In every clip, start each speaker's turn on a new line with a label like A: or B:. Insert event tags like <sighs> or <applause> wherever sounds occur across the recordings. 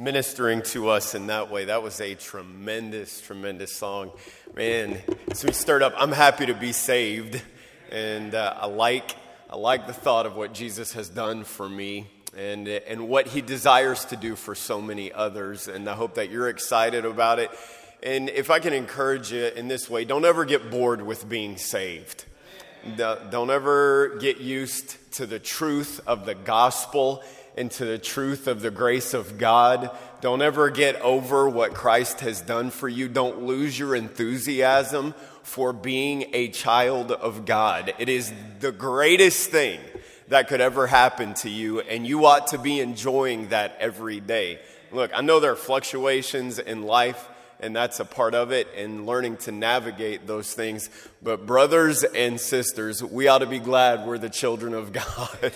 A: Ministering to us in that way. That was a tremendous, tremendous song. Man, so we start up, I'm happy to be saved. And uh, I, like, I like the thought of what Jesus has done for me and, and what he desires to do for so many others. And I hope that you're excited about it. And if I can encourage you in this way, don't ever get bored with being saved. Don't ever get used to the truth of the gospel into the truth of the grace of God. Don't ever get over what Christ has done for you. Don't lose your enthusiasm for being a child of God. It is the greatest thing that could ever happen to you, and you ought to be enjoying that every day. Look, I know there are fluctuations in life, and that's a part of it, and learning to navigate those things. But, brothers and sisters, we ought to be glad we're the children of <laughs> God.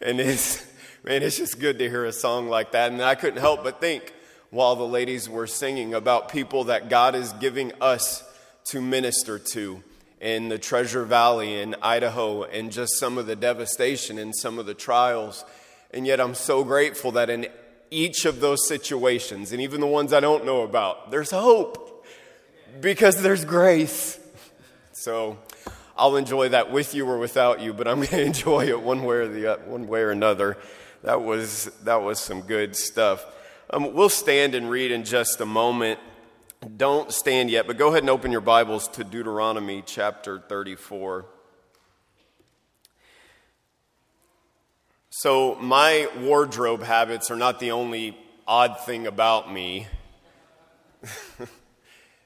A: And it's, man, it's just good to hear a song like that. And I couldn't help but think while the ladies were singing about people that God is giving us to minister to in the Treasure Valley in Idaho and just some of the devastation and some of the trials. And yet I'm so grateful that in each of those situations, and even the ones I don't know about, there's hope because there's grace. So I'll enjoy that with you or without you, but I'm going <laughs> to enjoy it one way or the one way or another. That was that was some good stuff. Um, we'll stand and read in just a moment. Don't stand yet, but go ahead and open your Bibles to Deuteronomy chapter 34. So, my wardrobe habits are not the only odd thing about me. <laughs>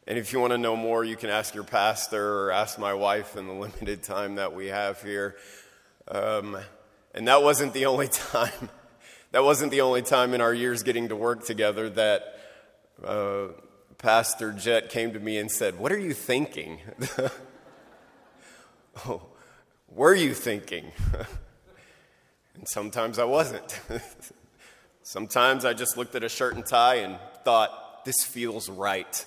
A: And if you want to know more, you can ask your pastor or ask my wife in the <laughs> limited time that we have here. Um, and that wasn't the only <laughs> time. that wasn't the only time in our years getting to work together that uh, Pastor Jett came to me and said, "What are you thinking?" <laughs> oh, were you thinking? and sometimes I wasn't. sometimes I just looked at a shirt and tie and thought, "This feels right."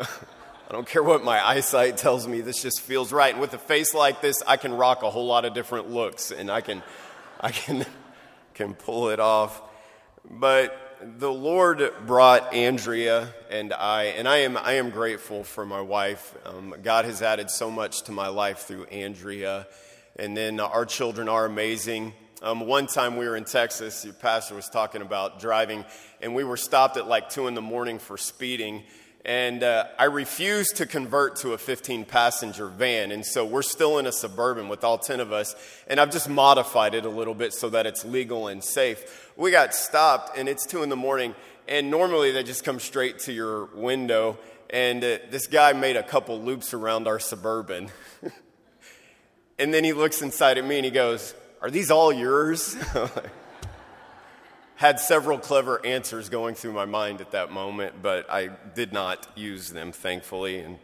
A: <laughs> I don't care what my eyesight tells me, this just feels right. And with a face like this, I can rock a whole lot of different looks and I can, <laughs> I can, can pull it off. But the Lord brought Andrea and I, and I am, I am grateful for my wife. Um, God has added so much to my life through Andrea. And then our children are amazing. Um, one time we were in Texas, your pastor was talking about driving, and we were stopped at like 2 in the morning for speeding. And uh, I refused to convert to a 15 passenger van. And so we're still in a suburban with all 10 of us. And I've just modified it a little bit so that it's legal and safe. We got stopped, and it's 2 in the morning. And normally they just come straight to your window. And uh, this guy made a couple loops around our suburban. <laughs> and then he looks inside at me and he goes, Are these all yours? <laughs> had several clever answers going through my mind at that moment, but I did not use them, thankfully. And,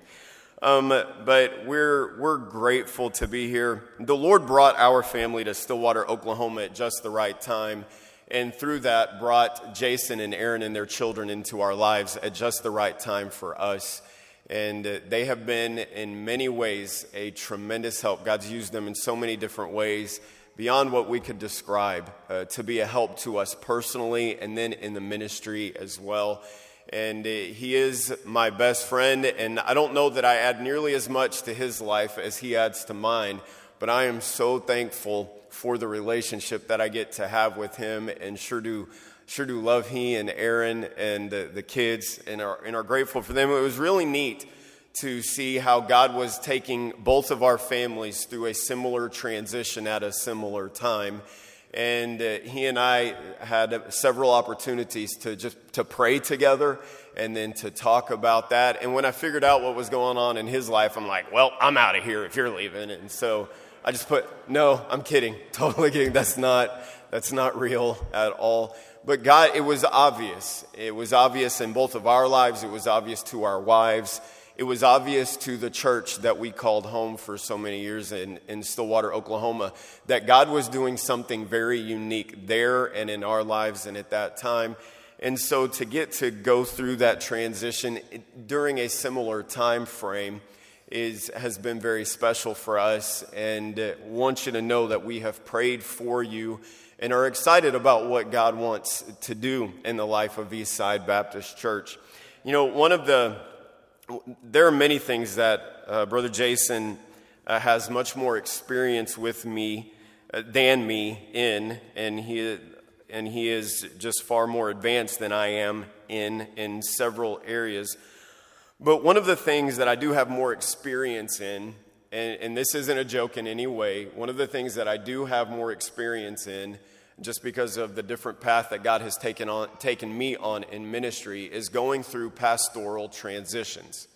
A: um, but we're, we're grateful to be here. The Lord brought our family to Stillwater, Oklahoma at just the right time. And through that, brought Jason and Aaron and their children into our lives at just the right time for us. And uh, they have been, in many ways, a tremendous help. God's used them in so many different ways beyond what we could describe uh, to be a help to us personally and then in the ministry as well. And uh, he is my best friend, and I don't know that I add nearly as much to his life as he adds to mine, but I am so thankful for the relationship that I get to have with him, and sure do, sure do love he and Aaron and the, the kids, and are, and are grateful for them. It was really neat to see how God was taking both of our families through a similar transition at a similar time. And uh, he and I had several opportunities to just to pray together and then to talk about that. And when I figured out what was going on in his life, I'm like, well, I'm out of here if you're leaving. And so I just put, no, I'm kidding. <laughs> Totally kidding. That's not, that's not real at all. But God, it was obvious. It was obvious in both of our lives. It was obvious to our wives it was obvious to the church that we called home for so many years in, in Stillwater, Oklahoma, that God was doing something very unique there and in our lives and at that time. And so to get to go through that transition during a similar time frame is, has been very special for us. And uh, want you to know that we have prayed for you and are excited about what God wants to do in the life of Eastside Baptist Church. You know, one of the there are many things that uh, Brother Jason uh, has much more experience with me uh, than me in, and he, and he is just far more advanced than I am in, in several areas. But one of the things that I do have more experience in, and, and this isn't a joke in any way, one of the things that I do have more experience in just because of the different path that God has taken, on, taken me on in ministry, is going through pastoral transitions.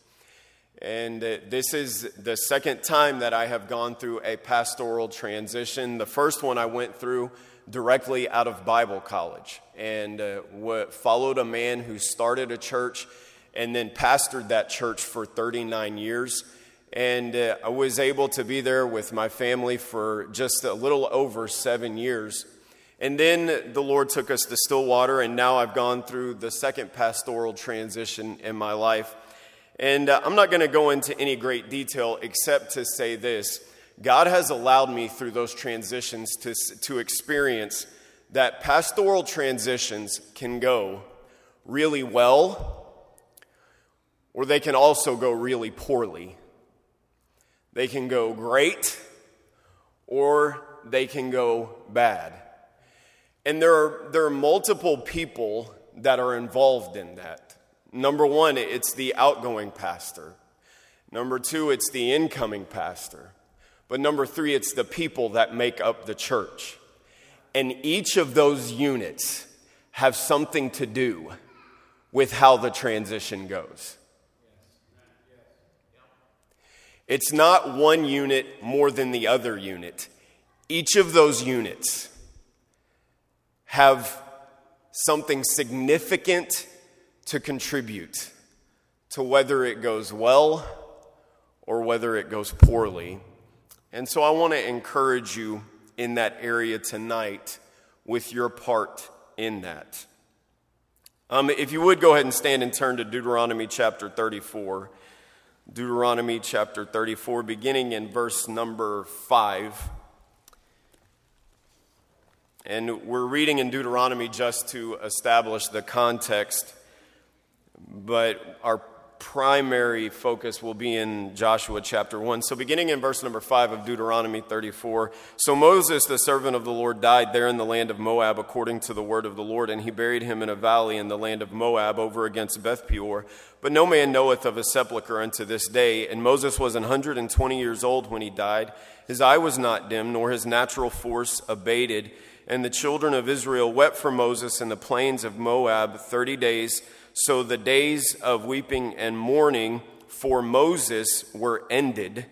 A: And uh, this is the second time that I have gone through a pastoral transition. The first one I went through directly out of Bible college and uh, what, followed a man who started a church and then pastored that church for 39 years. And uh, I was able to be there with my family for just a little over seven years. And then the Lord took us to Stillwater, and now I've gone through the second pastoral transition in my life. And uh, I'm not going to go into any great detail except to say this God has allowed me through those transitions to, to experience that pastoral transitions can go really well, or they can also go really poorly. They can go great, or they can go bad. And there are, there are multiple people that are involved in that. Number one, it's the outgoing pastor. Number two, it's the incoming pastor. But number three, it's the people that make up the church. And each of those units have something to do with how the transition goes. It's not one unit more than the other unit. Each of those units have something significant to contribute to whether it goes well or whether it goes poorly. And so I want to encourage you in that area tonight with your part in that. Um, if you would go ahead and stand and turn to Deuteronomy chapter 34. Deuteronomy chapter 34, beginning in verse number 5. And we're reading in Deuteronomy just to establish the context, but our primary focus will be in Joshua chapter 1. So, beginning in verse number 5 of Deuteronomy 34. So, Moses, the servant of the Lord, died there in the land of Moab according to the word of the Lord, and he buried him in a valley in the land of Moab over against Beth Peor. But no man knoweth of his sepulchre unto this day. And Moses was an 120 years old when he died. His eye was not dim, nor his natural force abated. And the children of Israel wept for Moses in the plains of Moab 30 days. So the days of weeping and mourning for Moses were ended.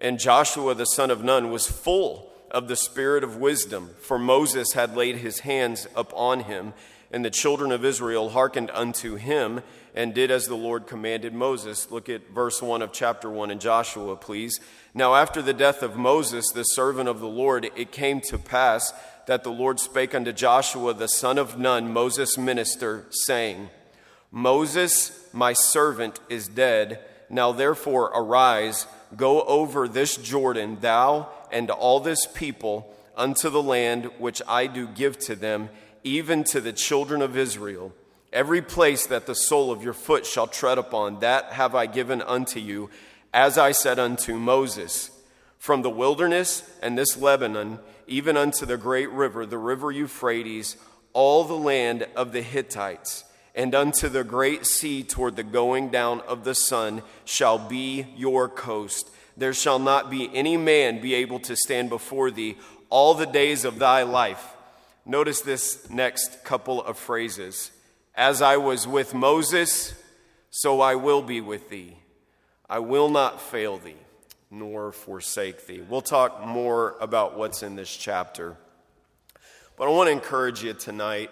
A: And Joshua the son of Nun was full of the spirit of wisdom, for Moses had laid his hands upon him. And the children of Israel hearkened unto him and did as the Lord commanded Moses. Look at verse 1 of chapter 1 in Joshua, please. Now, after the death of Moses, the servant of the Lord, it came to pass that the Lord spake unto Joshua the son of Nun, Moses' minister, saying, Moses, my servant, is dead. Now therefore arise, go over this Jordan, thou and all this people, unto the land which I do give to them, even to the children of Israel. Every place that the sole of your foot shall tread upon, that have I given unto you, as I said unto Moses. From the wilderness and this Lebanon, even unto the great river, the river Euphrates, all the land of the Hittites, and unto the great sea toward the going down of the sun shall be your coast. There shall not be any man be able to stand before thee all the days of thy life. Notice this next couple of phrases. As I was with Moses, so I will be with thee. I will not fail thee nor forsake thee. We'll talk more about what's in this chapter. But I want to encourage you tonight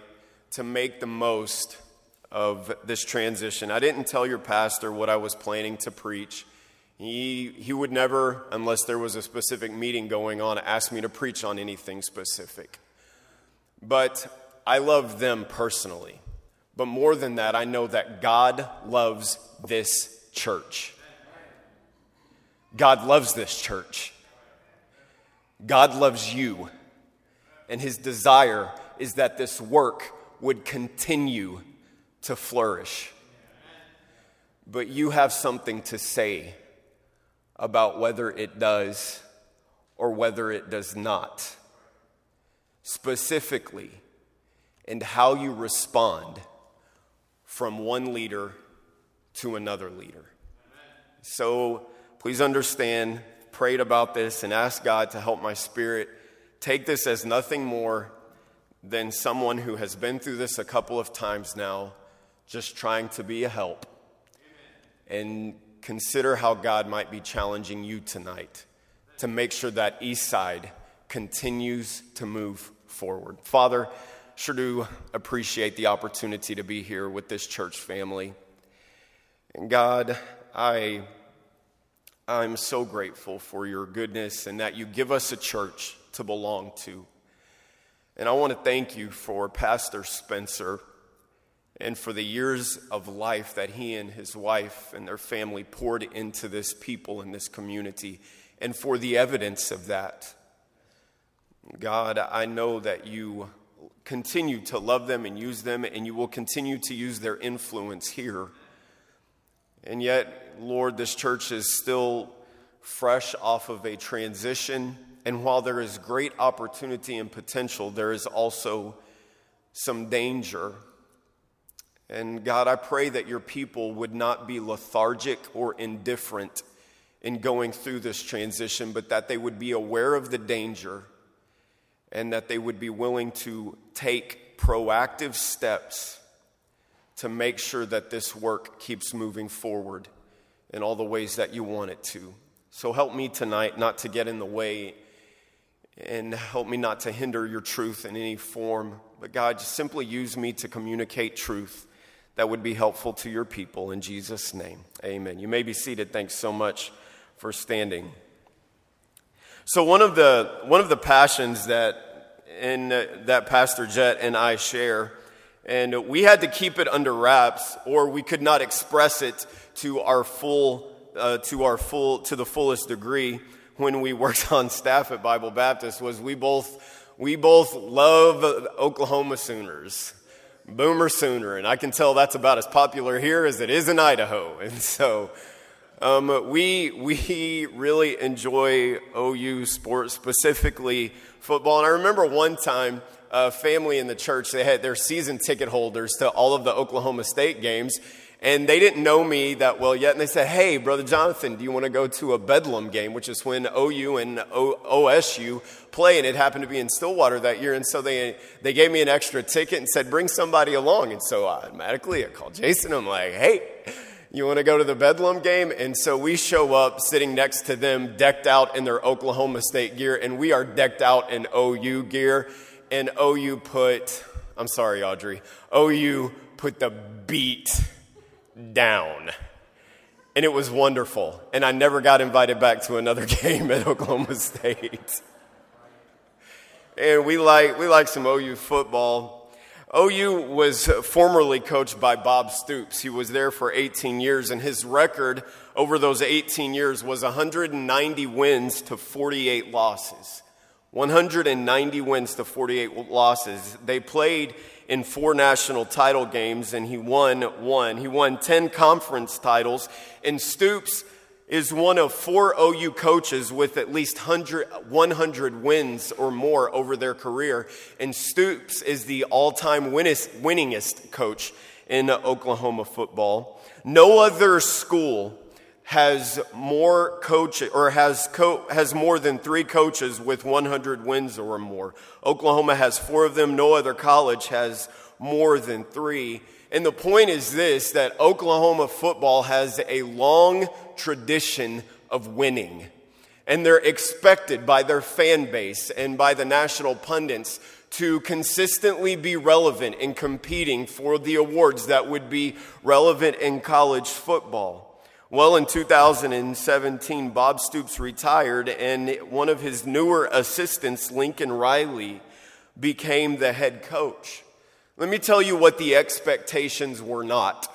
A: to make the most of this transition. I didn't tell your pastor what I was planning to preach. He, he would never, unless there was a specific meeting going on, ask me to preach on anything specific. But I love them personally. But more than that, I know that God loves this church. God loves this church. God loves you. And his desire is that this work would continue to flourish. But you have something to say about whether it does or whether it does not. Specifically, and how you respond from one leader to another leader. So please understand, prayed about this, and ask God to help my spirit take this as nothing more than someone who has been through this a couple of times now, just trying to be a help. And consider how God might be challenging you tonight to make sure that East Side continues to move forward. Father, sure do appreciate the opportunity to be here with this church family. And God, I I'm so grateful for your goodness and that you give us a church to belong to. And I want to thank you for Pastor Spencer and for the years of life that he and his wife and their family poured into this people in this community and for the evidence of that. God, I know that you continue to love them and use them, and you will continue to use their influence here. And yet, Lord, this church is still fresh off of a transition. And while there is great opportunity and potential, there is also some danger. And God, I pray that your people would not be lethargic or indifferent in going through this transition, but that they would be aware of the danger and that they would be willing to take proactive steps to make sure that this work keeps moving forward in all the ways that you want it to. So help me tonight not to get in the way and help me not to hinder your truth in any form. But God, just simply use me to communicate truth that would be helpful to your people. In Jesus' name, amen. You may be seated. Thanks so much for standing. So one of the one of the passions that in uh, that Pastor Jett and I share, and we had to keep it under wraps, or we could not express it to our full uh, to our full to the fullest degree when we <laughs> worked on staff at Bible Baptist. Was we both we both love Oklahoma Sooners. Boomer Sooner, and I can tell that's about as popular here as it is in Idaho. <laughs> And so, um, we, we really enjoy OU sports, specifically football. And I remember one time, a family in the church, they had their season ticket holders to all of the Oklahoma State games. And they didn't know me that well yet. And they said, Hey, Brother Jonathan, do you want to go to a Bedlam game, which is when OU and o- OSU play? And it happened to be in Stillwater that year. And so they, they gave me an extra ticket and said, Bring somebody along. And so automatically I called Jason. I'm like, Hey, you want to go to the Bedlam game? And so we show up sitting next to them, decked out in their Oklahoma State gear, and we are decked out in OU gear. And OU put, I'm sorry, Audrey, OU put the beat down. And it was wonderful. And I never got invited back to another <laughs> game at Oklahoma State. And we like, we like some OU football. OU was formerly coached by Bob Stoops. He was there for 18 years, and his record over those 18 years was 190 wins to 48 losses. 190 wins to 48 losses. They played in four national title games, and he won one. He won 10 conference titles, and Stoops is one of four OU coaches with at least 100, 100 wins or more over their career. And Stoops is the all time winningest coach in Oklahoma football. No other school has more coaches or has co- has more than 3 coaches with 100 wins or more. Oklahoma has 4 of them, no other college has more than 3. And the point is this that Oklahoma football has a long tradition of winning. And they're expected by their fan base and by the national pundits to consistently be relevant in competing for the awards that would be relevant in college football. Well, in 2017, Bob Stoops retired, and one of his newer assistants, Lincoln Riley, became the head coach. Let me tell you what the expectations were not.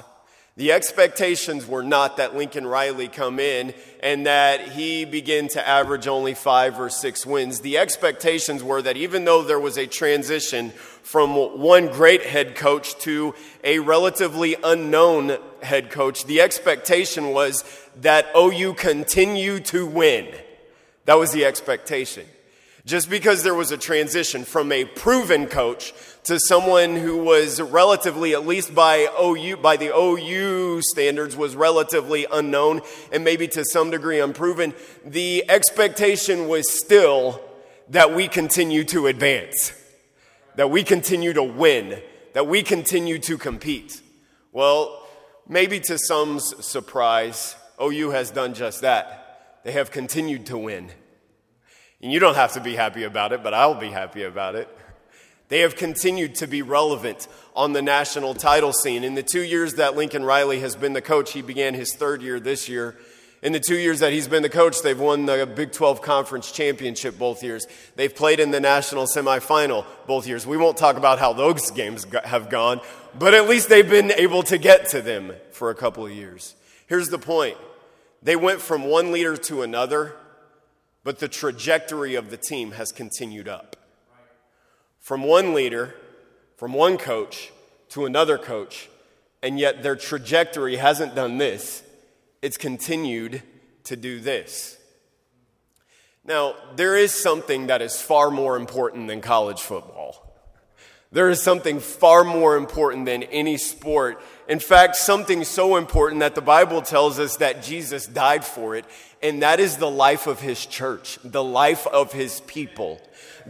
A: The expectations were not that Lincoln Riley come in and that he begin to average only five or six wins. The expectations were that even though there was a transition from one great head coach to a relatively unknown head coach, the expectation was that OU continue to win. That was the expectation. Just because there was a transition from a proven coach to someone who was relatively, at least by OU, by the OU standards, was relatively unknown and maybe to some degree unproven, the expectation was still that we continue to advance, that we continue to win, that we continue to compete. Well, maybe to some's surprise, OU has done just that. They have continued to win. And you don't have to be happy about it, but I'll be happy about it. They have continued to be relevant on the national title scene. In the two years that Lincoln Riley has been the coach, he began his third year this year. In the two years that he's been the coach, they've won the Big 12 Conference Championship both years. They've played in the national semifinal both years. We won't talk about how those games have gone, but at least they've been able to get to them for a couple of years. Here's the point they went from one leader to another but the trajectory of the team has continued up. From one leader, from one coach to another coach, and yet their trajectory hasn't done this, it's continued to do this. Now, there is something that is far more important than college football. There is something far more important than any sport. In fact, something so important that the Bible tells us that Jesus died for it, and that is the life of his church, the life of his people.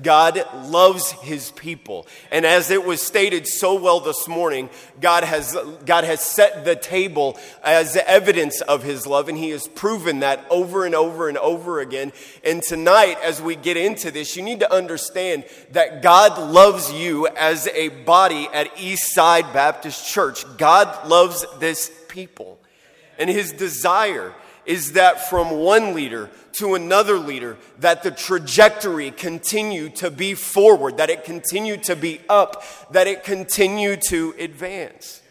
A: God loves his people. And as it was stated so well this morning, God has, God has set the table as evidence of his love, and he has proven that over and over and over again. And tonight, as we get into this, you need to understand that God loves you as a body at East Side Baptist Church. God loves this people. And his desire is that from one leader to another leader, that the trajectory continued to be forward, that it continued to be up, that it continued to advance.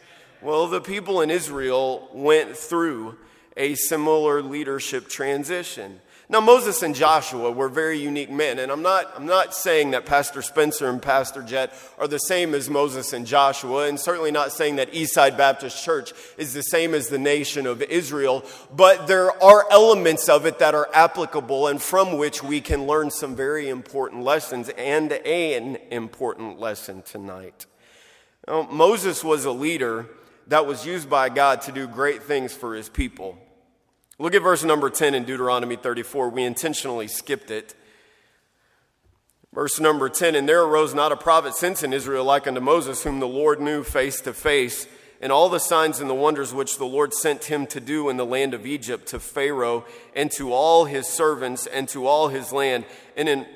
A: Well, the people in Israel went through a similar leadership transition. Now, Moses and Joshua were very unique men, and I'm not, I'm not saying that Pastor Spencer and Pastor Jett are the same as Moses and Joshua, and certainly not saying that Eastside Baptist Church is the same as the nation of Israel, but there are elements of it that are applicable and from which we can learn some very important lessons, and an important lesson tonight. Now, Moses was a leader that was used by God to do great things for his people. Look at verse number 10 in Deuteronomy 34. We intentionally skipped it. Verse number 10 And there arose not a prophet since in Israel like unto Moses, whom the Lord knew face to face, and all the signs and the wonders which the Lord sent him to do in the land of Egypt to Pharaoh and to all his servants and to all his land, and in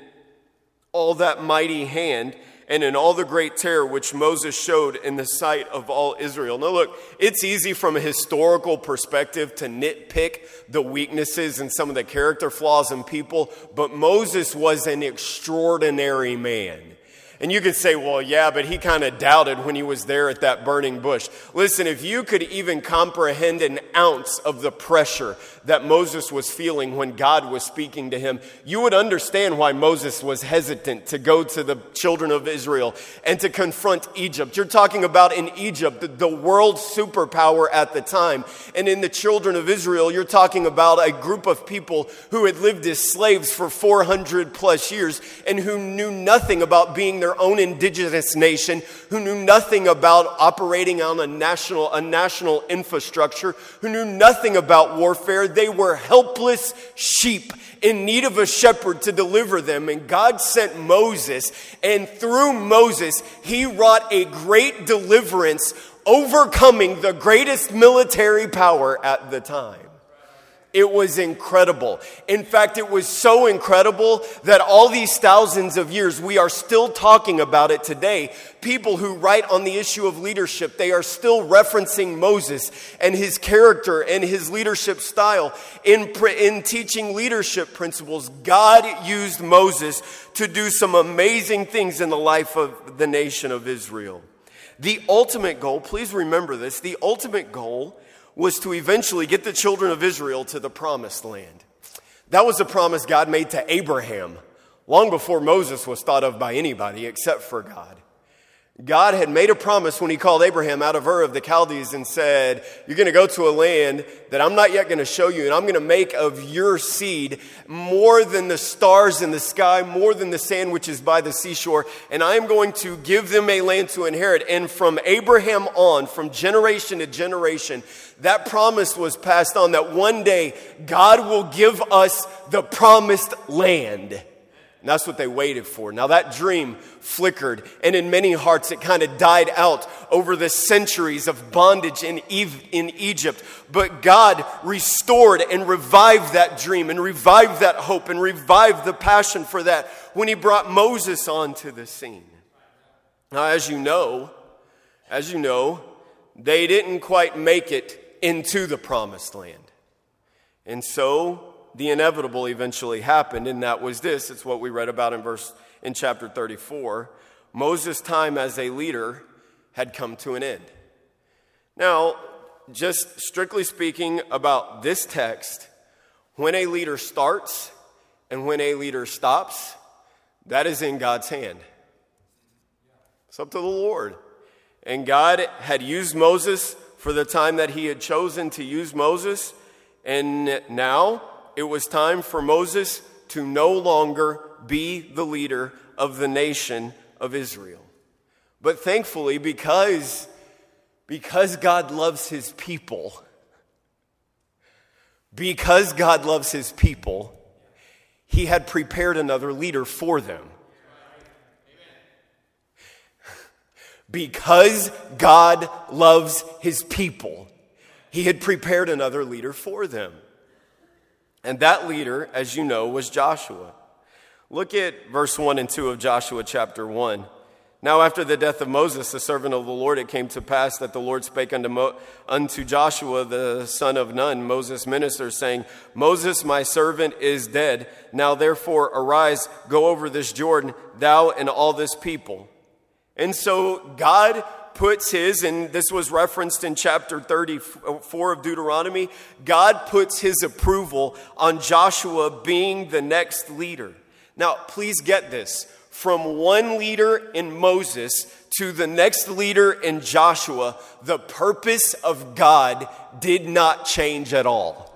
A: all that mighty hand and in all the great terror which Moses showed in the sight of all Israel. Now, look, it's easy from a historical perspective to nitpick the weaknesses and some of the character flaws in people, but Moses was an extraordinary man. And you could say, well, yeah, but he kind of doubted when he was there at that burning bush. Listen, if you could even comprehend an ounce of the pressure that Moses was feeling when God was speaking to him, you would understand why Moses was hesitant to go to the children of Israel and to confront Egypt. You're talking about in Egypt, the world superpower at the time. And in the children of Israel, you're talking about a group of people who had lived as slaves for 400 plus years and who knew nothing about being their own indigenous nation who knew nothing about operating on a national, a national infrastructure, who knew nothing about warfare. They were helpless sheep in need of a shepherd to deliver them. And God sent Moses, and through Moses, he wrought a great deliverance, overcoming the greatest military power at the time. It was incredible. In fact, it was so incredible that all these thousands of years, we are still talking about it today. People who write on the issue of leadership, they are still referencing Moses and his character and his leadership style. In, in teaching leadership principles, God used Moses to do some amazing things in the life of the nation of Israel. The ultimate goal, please remember this, the ultimate goal was to eventually get the children of Israel to the promised land. That was a promise God made to Abraham long before Moses was thought of by anybody except for God. God had made a promise when he called Abraham out of Ur of the Chaldees and said, You're going to go to a land that I'm not yet going to show you, and I'm going to make of your seed more than the stars in the sky, more than the sand which is by the seashore, and I am going to give them a land to inherit. And from Abraham on, from generation to generation, that promise was passed on that one day God will give us the promised land. And that's what they waited for. Now, that dream flickered, and in many hearts, it kind of died out over the centuries of bondage in, in Egypt. But God restored and revived that dream, and revived that hope, and revived the passion for that when He brought Moses onto the scene. Now, as you know, as you know, they didn't quite make it into the promised land. And so, the inevitable eventually happened, and that was this. It's what we read about in verse in chapter 34. Moses' time as a leader had come to an end. Now, just strictly speaking about this text, when a leader starts and when a leader stops, that is in God's hand. It's up to the Lord. And God had used Moses for the time that he had chosen to use Moses, and now it was time for Moses to no longer be the leader of the nation of Israel. But thankfully, because, because God loves his people, because God loves his people, he had prepared another leader for them. Because God loves his people, he had prepared another leader for them. And that leader, as you know, was Joshua. Look at verse 1 and 2 of Joshua chapter 1. Now, after the death of Moses, the servant of the Lord, it came to pass that the Lord spake unto, Mo- unto Joshua, the son of Nun, Moses' minister, saying, Moses, my servant, is dead. Now, therefore, arise, go over this Jordan, thou and all this people. And so, God puts his, and this was referenced in chapter 34 of Deuteronomy, God puts his approval on Joshua being the next leader. Now, please get this from one leader in Moses to the next leader in Joshua, the purpose of God did not change at all.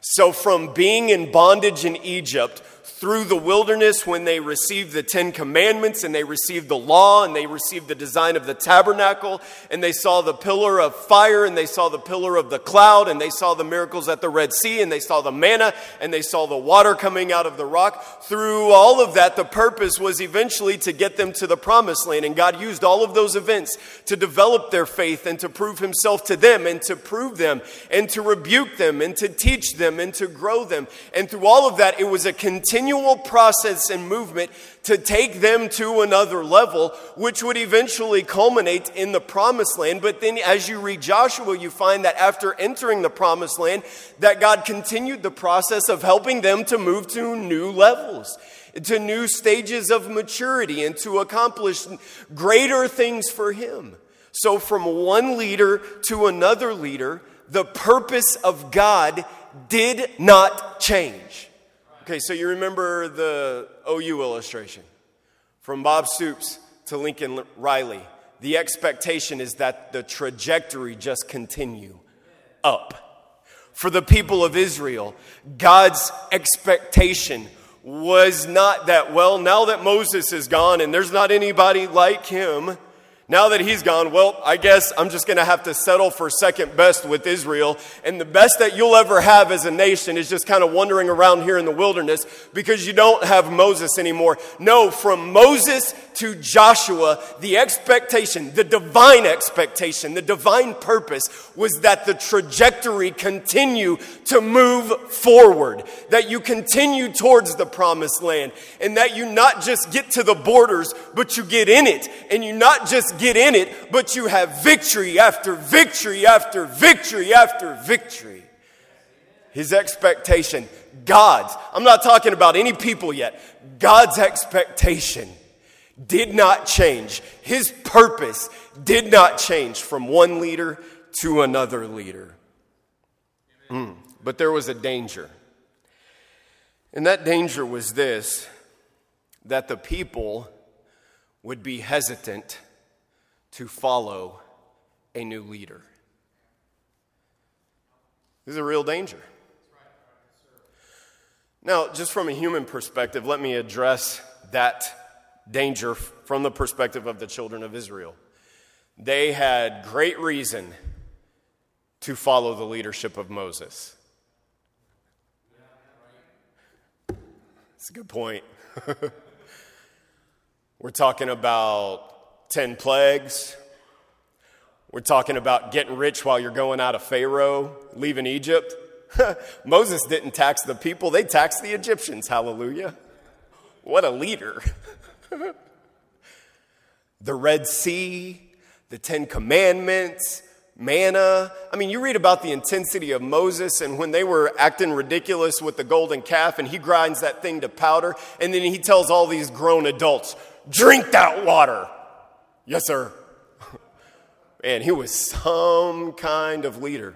A: So, from being in bondage in Egypt through the wilderness when they received the Ten Commandments and they received the law and they received the design of the tabernacle and they saw the pillar of fire and they saw the pillar of the cloud and they saw the miracles at the Red Sea and they saw the manna and they saw the water coming out of the rock. Through all of that, the purpose was eventually to get them to the promised land. And God used all of those events to develop their faith and to prove Himself to them and to prove them and to rebuke them and to teach them and to grow them. And through all of that, it was a continual continual process and movement to take them to another level, which would eventually culminate in the promised land. But then as you read Joshua, you find that after entering the promised land, that God continued the process of helping them to move to new levels to new stages of maturity and to accomplish greater things for Him. So, from one leader to another leader, the purpose of God did not change. Okay, so you remember the OU illustration from Bob Stoops to Lincoln Riley. The expectation is that the trajectory just continue up. For the people of Israel, God's expectation was not that, well, now that Moses is gone and there's not anybody like him, Now that he's gone, well, I guess I'm just going to have to settle for second best with Israel. And the best that you'll ever have as a nation is just kind of wandering around here in the wilderness because you don't have Moses anymore. No, from Moses to Joshua, the expectation, the divine expectation, the divine purpose was that the trajectory continue to move forward, that you continue towards the promised land, and that you not just get to the borders, but you get in it, and you not just get in it, but you have victory after victory after victory after victory. His expectation, God's, I'm not talking about any people yet, God's expectation did not change. His purpose did not change from one leader to another leader. Mm. But there was a danger. And that danger was this that the people would be hesitant to follow a new leader. This is a real danger. Now, just from a human perspective, let me address that danger from the perspective of the children of Israel. They had great reason to follow the leadership of Moses. That's a good point. <laughs> We're talking about 10 plagues. We're talking about getting rich while you're going out of Pharaoh, leaving Egypt. <laughs> Moses didn't tax the people, they taxed the Egyptians. Hallelujah. What a leader. <laughs> the Red Sea, the Ten Commandments, manna. I mean, you read about the intensity of Moses and when they were acting ridiculous with the golden calf, and he grinds that thing to powder, and then he tells all these grown adults, drink that water. Yes, sir. And he was some kind of leader.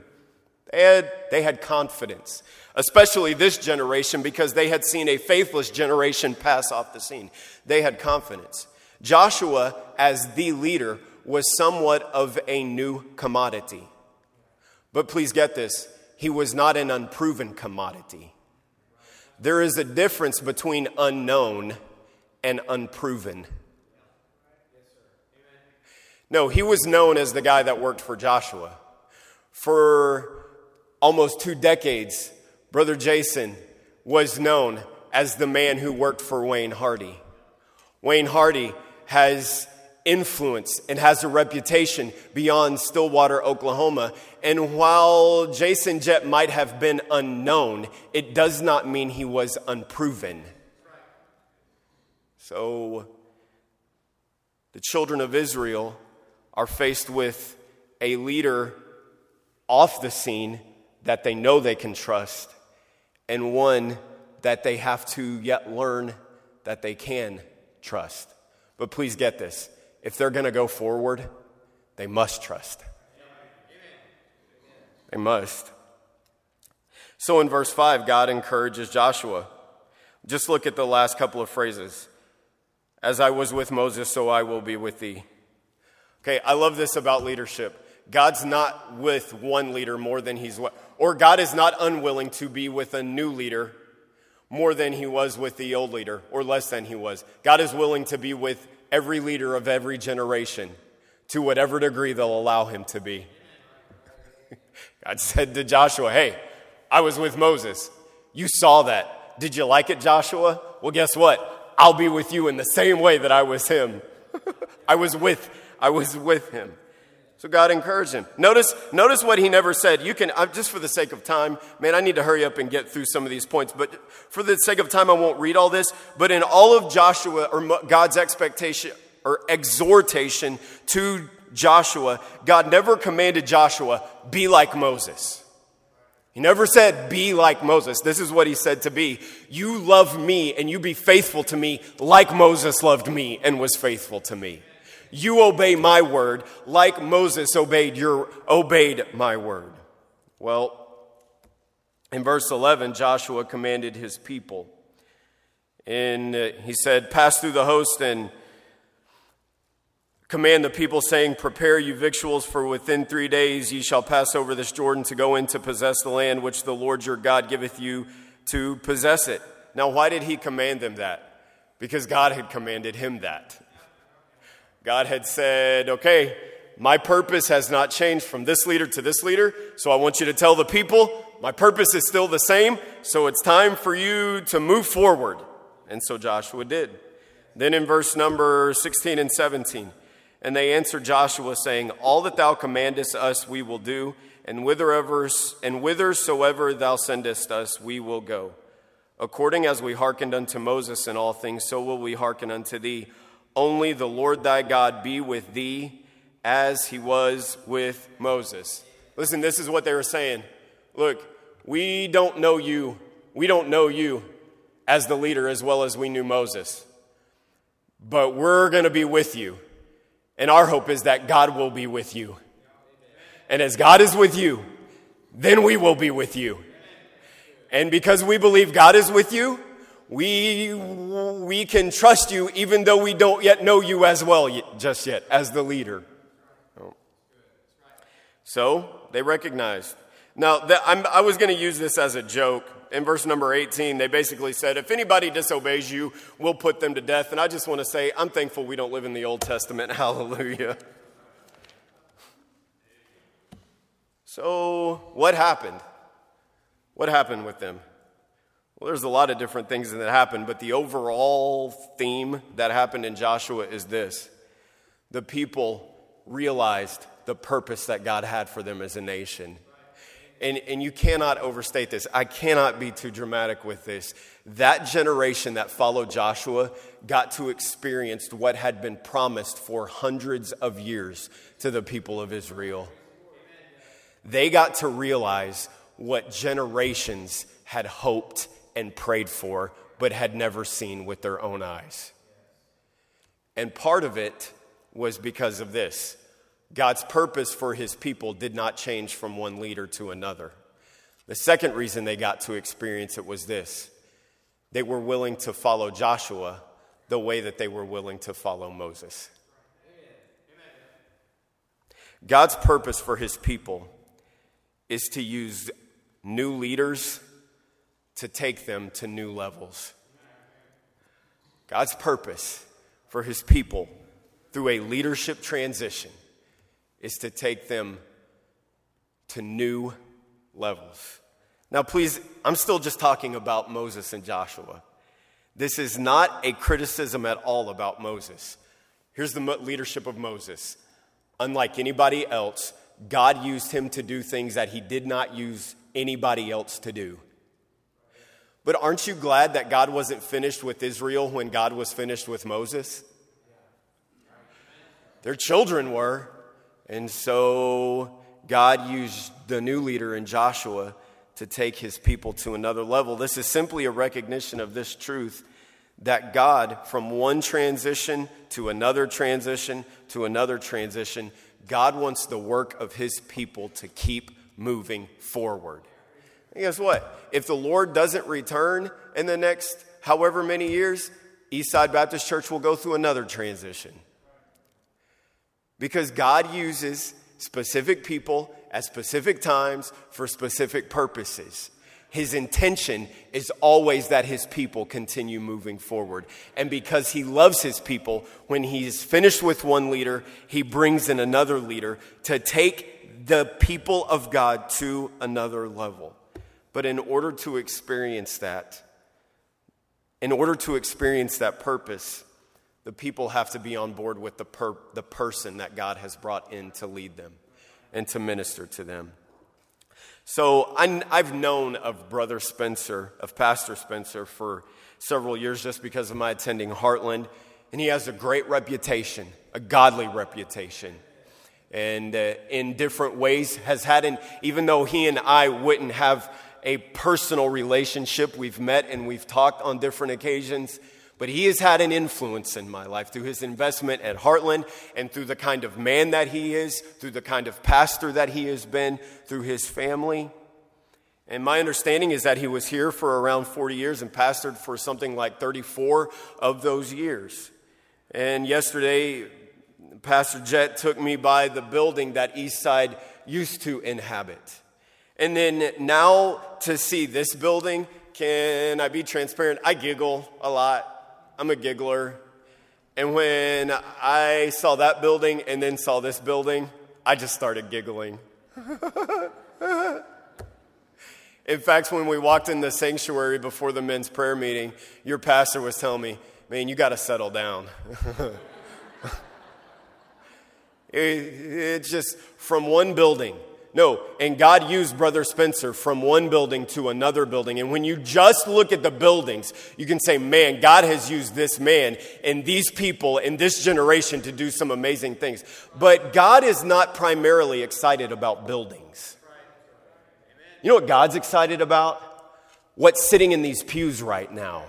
A: They had, they had confidence, especially this generation, because they had seen a faithless generation pass off the scene. They had confidence. Joshua, as the leader, was somewhat of a new commodity. But please get this he was not an unproven commodity. There is a difference between unknown and unproven. No, he was known as the guy that worked for Joshua. For almost two decades, Brother Jason was known as the man who worked for Wayne Hardy. Wayne Hardy has influence and has a reputation beyond Stillwater, Oklahoma. And while Jason Jett might have been unknown, it does not mean he was unproven. So, the children of Israel are faced with a leader off the scene that they know they can trust, and one that they have to yet learn that they can trust. But please get this if they're going to go forward, they must trust. They must. So in verse 5, God encourages Joshua. Just look at the last couple of phrases. As I was with Moses, so I will be with thee. Okay, I love this about leadership. God's not with one leader more than he's, with, or God is not unwilling to be with a new leader more than he was with the old leader, or less than he was. God is willing to be with every leader of every generation to whatever degree they'll allow him to be. <laughs> God said to Joshua, Hey, I was with Moses. You saw that. Did you like it, Joshua? Well, guess what? I'll be with you in the same way that I was him. <laughs> I was with I was with him. So God encouraged him. Notice, notice what he never said. You can, just for the sake of time, man, I need to hurry up and get through some of these points, but for the sake of time, I won't read all this. But in all of Joshua, or God's expectation, or exhortation to Joshua, God never commanded Joshua, be like Moses. He never said, be like Moses. This is what he said to be. You love me and you be faithful to me like Moses loved me and was faithful to me. You obey my word like Moses obeyed your obeyed my word. Well, in verse 11, Joshua commanded his people. And uh, he said, Pass through the host and command the people, saying, Prepare you victuals, for within three days ye shall pass over this Jordan to go in to possess the land which the Lord your God giveth you to possess it. Now, why did he command them that? Because God had commanded him that. God had said, okay, my purpose has not changed from this leader to this leader, so I want you to tell the people, my purpose is still the same, so it's time for you to move forward. And so Joshua did. Then in verse number 16 and 17, and they answered Joshua, saying, All that thou commandest us we will do, and whithersoever, and whithersoever thou sendest us we will go. According as we hearkened unto Moses in all things, so will we hearken unto thee. Only the Lord thy God be with thee as he was with Moses. Listen, this is what they were saying. Look, we don't know you. We don't know you as the leader as well as we knew Moses. But we're going to be with you. And our hope is that God will be with you. And as God is with you, then we will be with you. And because we believe God is with you, we, we can trust you even though we don't yet know you as well just yet as the leader. So they recognized. Now, the, i was going to use this as a joke. In verse number 18, they basically said, If anybody disobeys you, we'll put them to death. And I just want to say, I'm thankful we don't live in the Old Testament. <laughs> Hallelujah. So, what happened? What happened with them? Well, there's a lot of different things that happened, but the overall theme that happened in Joshua is this the people realized the purpose that God had for them as a nation. And, and you cannot overstate this. I cannot be too dramatic with this. That generation that followed Joshua got to experience what had been promised for hundreds of years to the people of Israel. They got to realize what generations had hoped and prayed for, but had never seen with their own eyes. And part of it was because of this God's purpose for his people did not change from one leader to another. The second reason they got to experience it was this they were willing to follow Joshua the way that they were willing to follow Moses. God's purpose for his people is to use new leaders to take them to new levels. God's purpose for his people through a leadership transition is to take them to new levels. Now, please, I'm still just talking about Moses and Joshua. This is not a criticism at all about Moses. Here's the leadership of Moses. Unlike anybody else, God used him to do things that he did not use anybody else to do. But aren't you glad that God wasn't finished with Israel when God was finished with Moses? Their children were. And so God used the new leader in Joshua to take his people to another level. This is simply a recognition of this truth that God, from one transition to another transition to another transition, God wants the work of his people to keep moving forward. And guess what? If the Lord doesn't return in the next however many years, Eastside Baptist Church will go through another transition. Because God uses specific people at specific times for specific purposes. His intention is always that his people continue moving forward. And because he loves his people, when he's finished with one leader, he brings in another leader to take the people of God to another level. But in order to experience that, in order to experience that purpose, the people have to be on board with the, per- the person that God has brought in to lead them and to minister to them. So i have known of Brother Spencer, of Pastor Spencer, for several years just because of my attending Heartland. And he has a great reputation, a godly reputation. And uh, in different ways has had an, even though he and I wouldn't have a personal relationship, we've met and we've talked on different occasions but he has had an influence in my life through his investment at Heartland and through the kind of man that he is, through the kind of pastor that he has been, through his family. And my understanding is that he was here for around 40 years and pastored for something like 34 of those years. And yesterday, Pastor Jett took me by the building that Eastside used to inhabit. And then now to see this building, can I be transparent? I giggle a lot. I'm a giggler. And when I saw that building and then saw this building, I just started giggling. <laughs> In fact, when we walked in the sanctuary before the men's prayer meeting, your pastor was telling me, man, you got to settle down. <laughs> it, it's just from one building no, and God used Brother Spencer from one building to another building. And when you just look at the buildings, you can say, man, God has used this man and these people in this generation to do some amazing things. But God is not primarily excited about buildings. You know what God's excited about? What's sitting in these pews right now.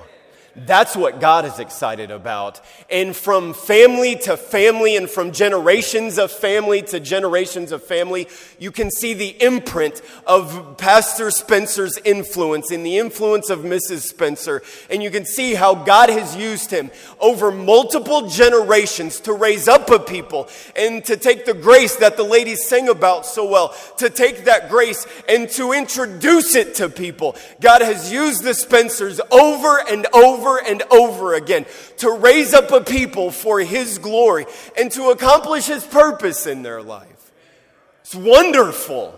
A: That's what God is excited about. And from family to family and from generations of family to generations of family, you can see the imprint of Pastor Spencer's influence and the influence of Mrs. Spencer. And you can see how God has used him over multiple generations to raise up a people and to take the grace that the ladies sing about so well, to take that grace and to introduce it to people. God has used the Spencers over and over over and over again to raise up a people for His glory and to accomplish His purpose in their life. It's wonderful.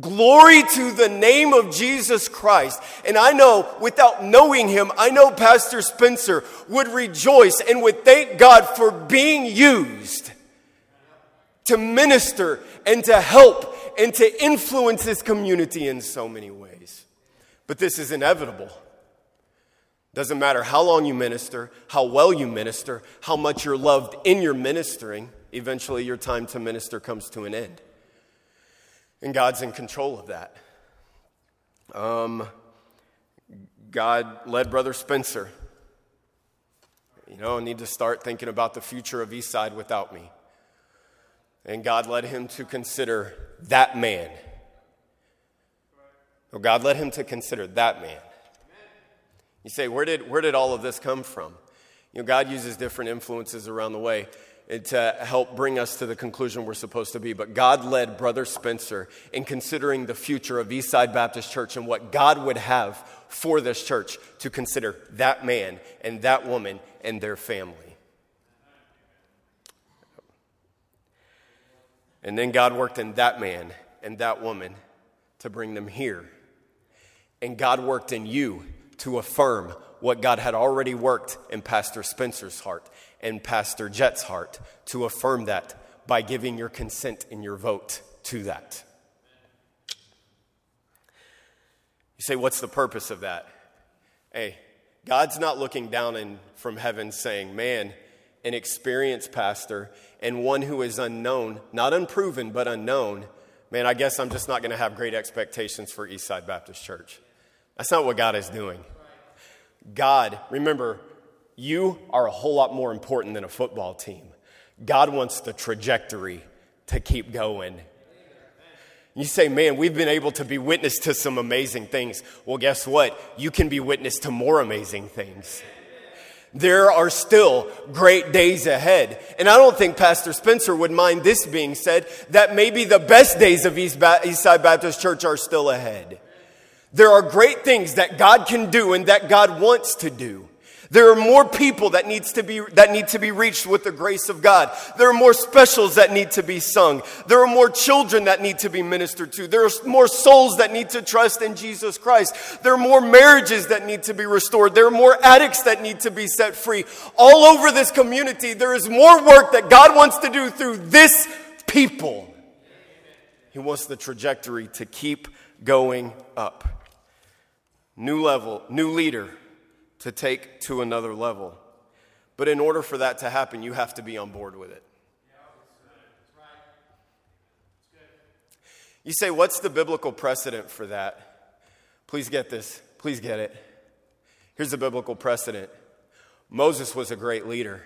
A: Glory to the name of Jesus Christ. And I know, without knowing him, I know Pastor Spencer would rejoice and would thank God for being used to minister and to help and to influence his community in so many ways. But this is inevitable. Doesn't matter how long you minister, how well you minister, how much you're loved in your ministering, eventually your time to minister comes to an end. And God's in control of that. Um, God led Brother Spencer. You know, I need to start thinking about the future of Eastside without me. And God led him to consider that man. Well, God led him to consider that man. You say, where did, where did all of this come from? You know, God uses different influences around the way eh, to help bring us to the conclusion we're supposed to be. But God led Brother Spencer in considering the future of Eastside Baptist Church and what God would have for this church to consider that man and that woman and their family. And then God worked in that man and that woman to bring them here. And God worked in you to affirm what God had already worked in Pastor Spencer's heart and Pastor Jett's heart, to affirm that by giving your consent and your vote to that. You say, what's the purpose of that? Hey, God's not looking down in, from heaven saying, man, an experienced pastor and one who is unknown, not unproven, but unknown, man, I guess I'm just not going to have great expectations for Eastside Baptist Church. That's not what God is doing. God, remember, you are a whole lot more important than a football team. God wants the trajectory to keep going. You say, man, we've been able to be witness to some amazing things. Well, guess what? You can be witness to more amazing things. There are still great days ahead. And I don't think Pastor Spencer would mind this being said that maybe the best days of East ba- Eastside Baptist Church are still ahead. There are great things that God can do and that God wants to do. There are more people that needs to be that need to be reached with the grace of God. There are more specials that need to be sung. There are more children that need to be ministered to. There are more souls that need to trust in Jesus Christ. There are more marriages that need to be restored. There are more addicts that need to be set free. All over this community, there is more work that God wants to do through this people. He wants the trajectory to keep going up new level, new leader to take to another level. But in order for that to happen, you have to be on board with it. You say, what's the biblical precedent for that? Please get this. Please get it. Here's the biblical precedent Moses was a great leader,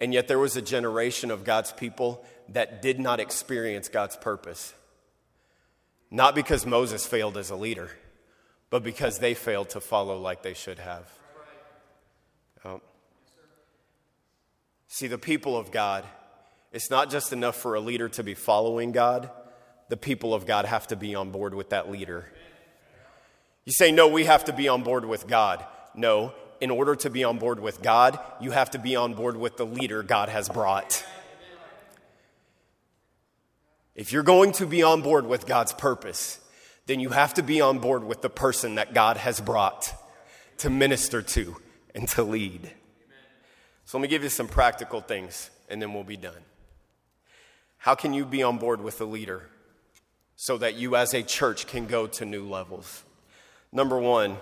A: and yet there was a generation of God's people that did not experience God's purpose. Not because Moses failed as a leader, but because they failed to follow like they should have. Um, see, the people of God, it's not just enough for a leader to be following God, the people of God have to be on board with that leader. You say, no, we have to be on board with God. No, in order to be on board with God, you have to be on board with the leader God has brought. If you're going to be on board with God's purpose, then you have to be on board with the person that God has brought to minister to and to lead. So let me give you some practical things and then we'll be done. How can you be on board with the leader so that you as a church can go to new levels? Number one,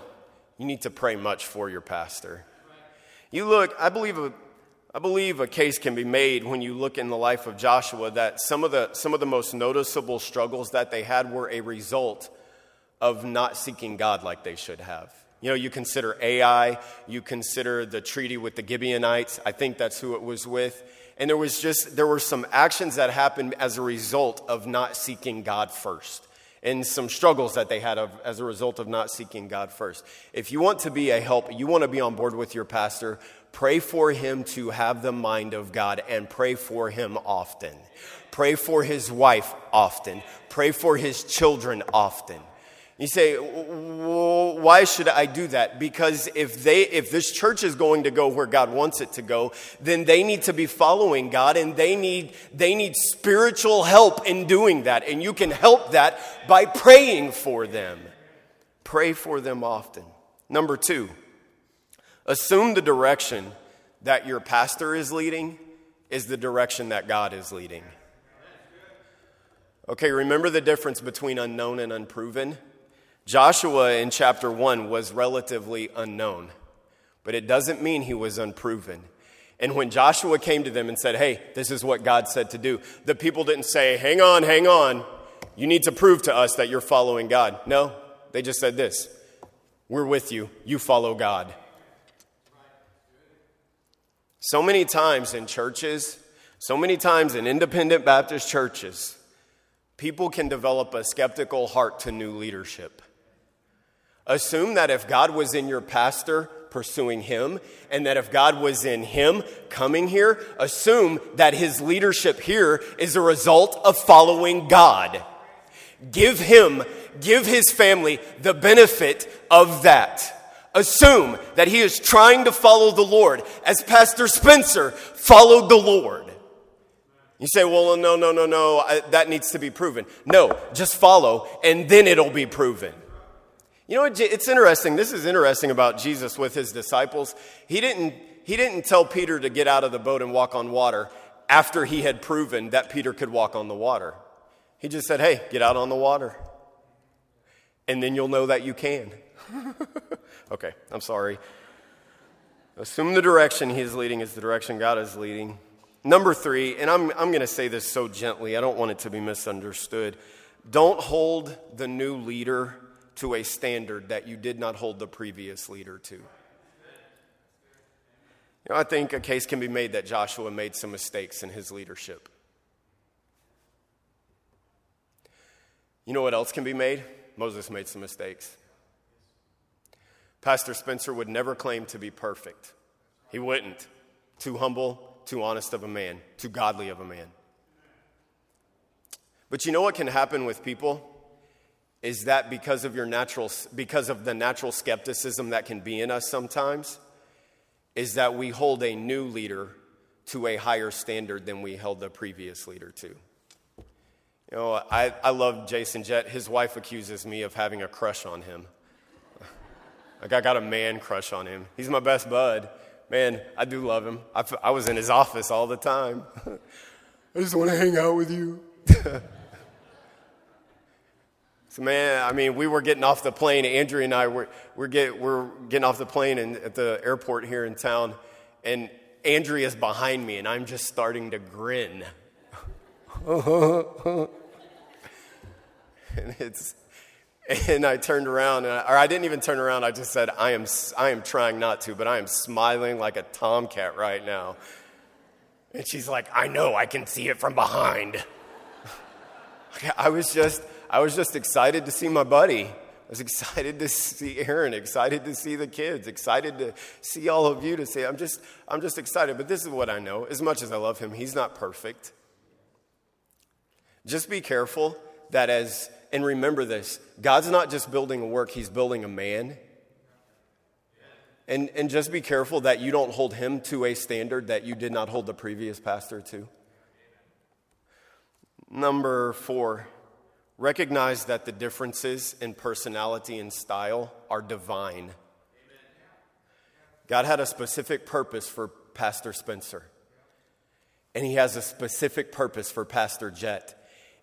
A: you need to pray much for your pastor. You look, I believe a, I believe a case can be made when you look in the life of Joshua that some of the, some of the most noticeable struggles that they had were a result of not seeking God like they should have. You know, you consider Ai, you consider the treaty with the Gibeonites. I think that's who it was with. And there was just, there were some actions that happened as a result of not seeking God first and some struggles that they had of, as a result of not seeking God first. If you want to be a help, you want to be on board with your pastor, pray for him to have the mind of God and pray for him often. Pray for his wife often. Pray for his children often. You say, why should I do that? Because if they, if this church is going to go where God wants it to go, then they need to be following God and they need, they need spiritual help in doing that. And you can help that by praying for them. Pray for them often. Number two, assume the direction that your pastor is leading is the direction that God is leading. Okay, remember the difference between unknown and unproven? Joshua in chapter 1 was relatively unknown, but it doesn't mean he was unproven. And when Joshua came to them and said, Hey, this is what God said to do, the people didn't say, Hang on, hang on. You need to prove to us that you're following God. No, they just said this We're with you. You follow God. So many times in churches, so many times in independent Baptist churches, people can develop a skeptical heart to new leadership. Assume that if God was in your pastor, pursuing him, and that if God was in him coming here, assume that his leadership here is a result of following God. Give him, give his family the benefit of that. Assume that he is trying to follow the Lord as Pastor Spencer followed the Lord. You say, well, no, no, no, no, I, that needs to be proven. No, just follow and then it'll be proven. You know, it's interesting. This is interesting about Jesus with his disciples. He didn't, he didn't tell Peter to get out of the boat and walk on water after he had proven that Peter could walk on the water. He just said, hey, get out on the water. And then you'll know that you can. <laughs> okay, I'm sorry. Assume the direction he is leading is the direction God is leading. Number three, and I'm, I'm going to say this so gently, I don't want it to be misunderstood. Don't hold the new leader to a standard that you did not hold the previous leader to. You know, I think a case can be made that Joshua made some mistakes in his leadership. You know what else can be made? Moses made some mistakes. Pastor Spencer would never claim to be perfect. He wouldn't. Too humble, too honest of a man, too godly of a man. But you know what can happen with people? is that because of your natural because of the natural skepticism that can be in us sometimes is that we hold a new leader to a higher standard than we held the previous leader to you know i, I love jason jett his wife accuses me of having a crush on him like i got a man crush on him. He's my best bud. Man i do love him. I, I was in his office all the time. <laughs> I just want to hang out with you. <laughs> So, man, I mean, we were getting off the plane. Andrea and I were, we're, get, we're getting off the plane in, at the airport here in town, and Andrea's behind me, and I'm just starting to grin. <laughs> and it's, and I turned around, I, or I didn't even turn around. I just said, I am, I am trying not to, but I am smiling like a tomcat right now. And she's like, I know, I can see it from behind. <laughs> I was just, I was just excited to see my buddy. I was excited to see Aaron, excited to see the kids, excited to see all of you to say, I'm just, I'm just excited. But this is what I know. As much as I love him, he's not perfect. Just be careful that as, and remember this God's not just building a work, he's building a man. And, and just be careful that you don't hold him to a standard that you did not hold the previous pastor to. Number four, recognize that the differences in personality and style are divine. God had a specific purpose for Pastor Spencer, and he has a specific purpose for Pastor Jett.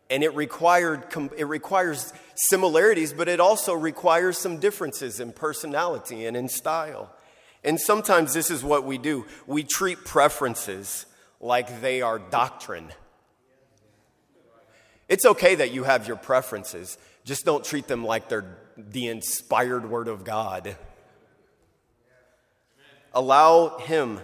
A: And it, required, it requires similarities, but it also requires some differences in personality and in style. And sometimes this is what we do we treat preferences like they are doctrine. It's okay that you have your preferences, just don't treat them like they're the inspired word of God. Allow Him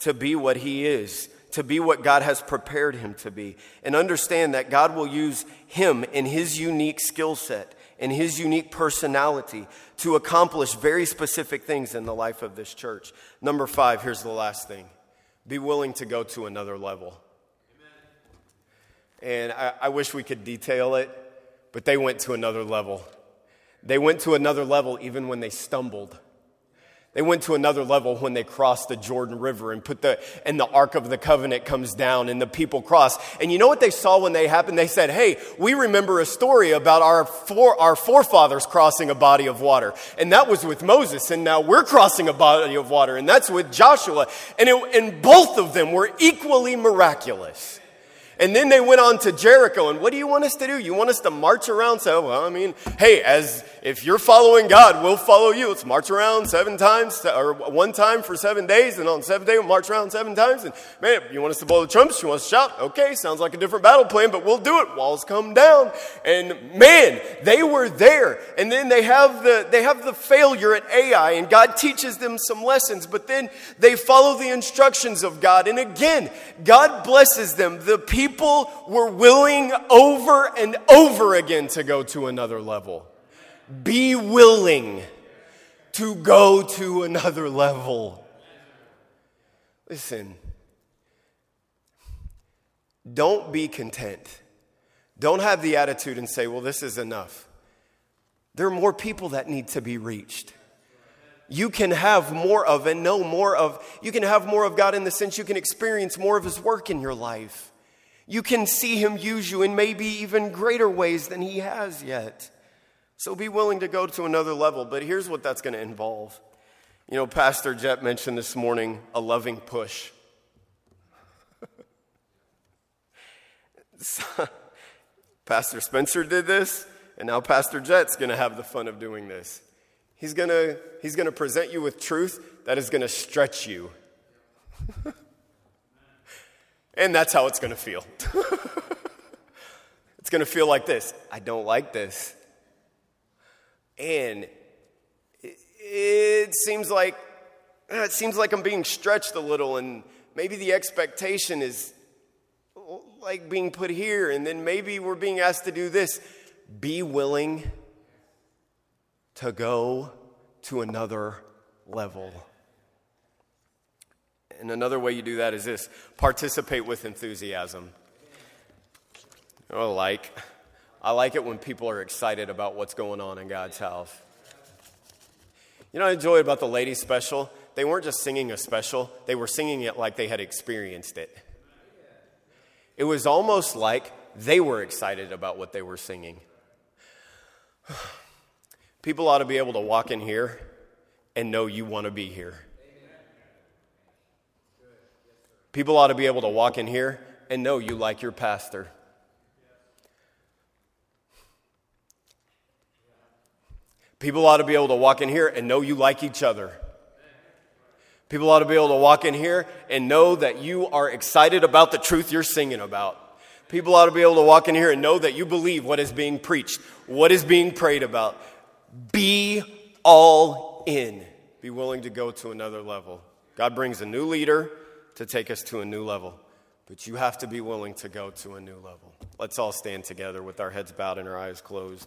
A: to be what He is, to be what God has prepared Him to be, and understand that God will use Him in His unique skill set and His unique personality to accomplish very specific things in the life of this church. Number five, here's the last thing be willing to go to another level. And I, I wish we could detail it, but they went to another level. They went to another level even when they stumbled. They went to another level when they crossed the Jordan River and put the, and the Ark of the Covenant comes down and the people cross. And you know what they saw when they happened? They said, Hey, we remember a story about our, our forefathers crossing a body of water. And that was with Moses. And now we're crossing a body of water. And that's with Joshua. And, it, and both of them were equally miraculous. And then they went on to Jericho. And what do you want us to do? You want us to march around? So, well, I mean, hey, as if you're following God, we'll follow you. Let's march around seven times or one time for seven days. And on the seventh day, we'll march around seven times. And man, you want us to blow the trumpets? You want us to shout? Okay, sounds like a different battle plan, but we'll do it. Walls come down. And man, they were there. And then they have the, they have the failure at Ai and God teaches them some lessons, but then they follow the instructions of God. And again, God blesses them. The people people were willing over and over again to go to another level. Be willing to go to another level. Listen, don't be content. Don't have the attitude and say, well, this is enough. There are more people that need to be reached. You can have more of and know more of, you can have more of God in the sense you can experience more of His work in your life. You can see Him use you in maybe even greater ways than He has yet. So be willing to go to another level. But here's what that's going to involve. You know, Pastor Jett mentioned this morning a loving push. <laughs> Pastor Spencer did this, and now Pastor Jett's going to have the fun of doing this. He's going to he's going to present you with truth that is going to stretch you. <laughs> And that's how it's going to feel. <laughs> it's going to feel like this I don't like this. And it, seems like uh, it seems like I'm being stretched a little, and maybe the expectation is like being put here, and then maybe we're being asked to do this. Be willing to go to another level. And another way you do that is this participate with enthusiasm. I like. I like it when people are excited about what's going on in God's house. You know, I enjoyed about the ladies' special. They weren't just singing a special, they were singing it like they had experienced it. It was almost like they were excited about what they were singing. <sighs> People ought to be able to walk in here and know you want to be here. People ought to be able to walk in here and know you like your pastor. People ought to be able to walk in here and know you like each other. People ought to be able to walk in here and know that you are excited about the truth you're singing about. People ought to be able to walk in here and know that you believe what is being preached, what is being prayed about. Be all in. Be willing to go to another level. God brings a new leader to take us to a new level. But you have to be willing to go to a new level. Let's all stand together with our heads bowed and our eyes closed.